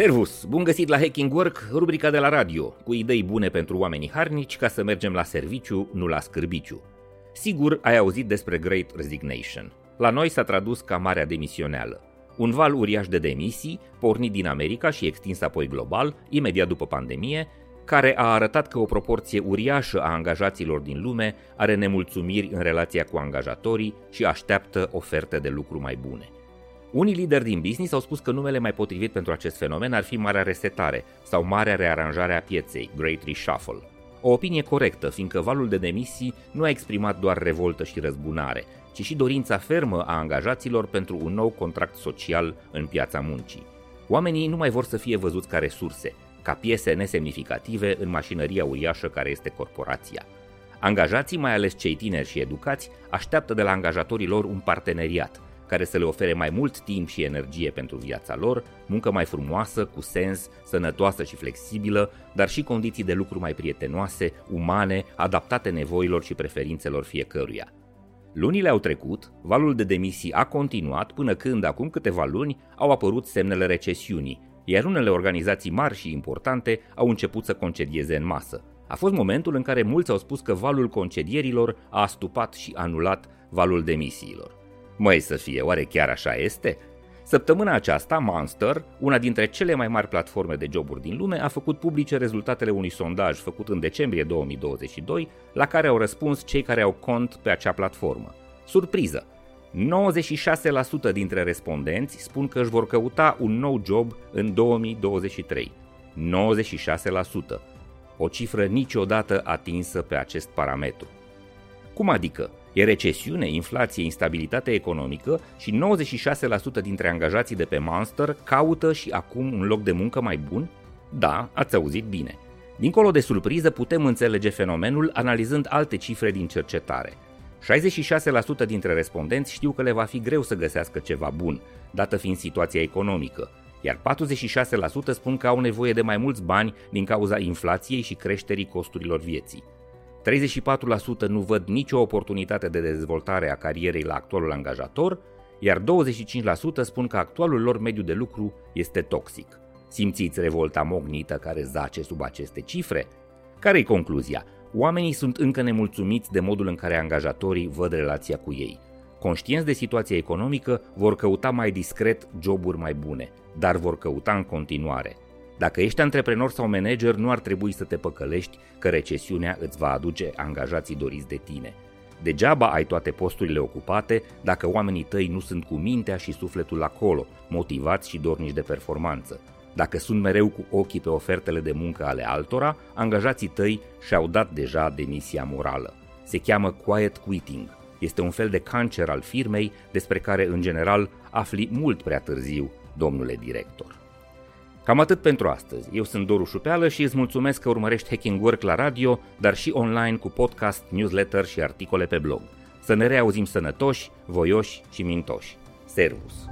Servus! Bun găsit la Hacking Work, rubrica de la radio, cu idei bune pentru oamenii harnici ca să mergem la serviciu, nu la scârbiciu. Sigur, ai auzit despre Great Resignation. La noi s-a tradus ca Marea Demisioneală. Un val uriaș de demisii, pornit din America și extins apoi global, imediat după pandemie, care a arătat că o proporție uriașă a angajaților din lume are nemulțumiri în relația cu angajatorii și așteaptă oferte de lucru mai bune. Unii lideri din business au spus că numele mai potrivit pentru acest fenomen ar fi Marea Resetare sau Marea Rearanjare a Pieței, Great Reshuffle. O opinie corectă, fiindcă valul de demisii nu a exprimat doar revoltă și răzbunare, ci și dorința fermă a angajaților pentru un nou contract social în piața muncii. Oamenii nu mai vor să fie văzuți ca resurse, ca piese nesemnificative în mașinăria uriașă care este corporația. Angajații, mai ales cei tineri și educați, așteaptă de la angajatorii lor un parteneriat – care să le ofere mai mult timp și energie pentru viața lor, muncă mai frumoasă, cu sens, sănătoasă și flexibilă, dar și condiții de lucru mai prietenoase, umane, adaptate nevoilor și preferințelor fiecăruia. Lunile au trecut, valul de demisii a continuat până când, acum câteva luni, au apărut semnele recesiunii, iar unele organizații mari și importante au început să concedieze în masă. A fost momentul în care mulți au spus că valul concedierilor a astupat și anulat valul demisiilor. Măi să fie, oare chiar așa este? Săptămâna aceasta, Monster, una dintre cele mai mari platforme de joburi din lume, a făcut publice rezultatele unui sondaj făcut în decembrie 2022, la care au răspuns cei care au cont pe acea platformă. Surpriză! 96% dintre respondenți spun că își vor căuta un nou job în 2023. 96%. O cifră niciodată atinsă pe acest parametru. Cum adică? E recesiune, inflație, instabilitate economică și 96% dintre angajații de pe Monster caută și acum un loc de muncă mai bun? Da, ați auzit bine. Dincolo de surpriză, putem înțelege fenomenul analizând alte cifre din cercetare. 66% dintre respondenți știu că le va fi greu să găsească ceva bun, dată fiind situația economică, iar 46% spun că au nevoie de mai mulți bani din cauza inflației și creșterii costurilor vieții. 34% nu văd nicio oportunitate de dezvoltare a carierei la actualul angajator, iar 25% spun că actualul lor mediu de lucru este toxic. Simțiți revolta mognită care zace sub aceste cifre? Care-i concluzia? Oamenii sunt încă nemulțumiți de modul în care angajatorii văd relația cu ei. Conștienți de situația economică, vor căuta mai discret joburi mai bune, dar vor căuta în continuare – dacă ești antreprenor sau manager, nu ar trebui să te păcălești că recesiunea îți va aduce angajații doriți de tine. Degeaba ai toate posturile ocupate dacă oamenii tăi nu sunt cu mintea și sufletul acolo, motivați și dornici de performanță. Dacă sunt mereu cu ochii pe ofertele de muncă ale altora, angajații tăi și-au dat deja demisia morală. Se cheamă quiet quitting. Este un fel de cancer al firmei despre care, în general, afli mult prea târziu, domnule director. Cam atât pentru astăzi. Eu sunt Doru Șupeală și îți mulțumesc că urmărești Hacking Work la radio, dar și online cu podcast, newsletter și articole pe blog. Să ne reauzim sănătoși, voioși și mintoși. Servus!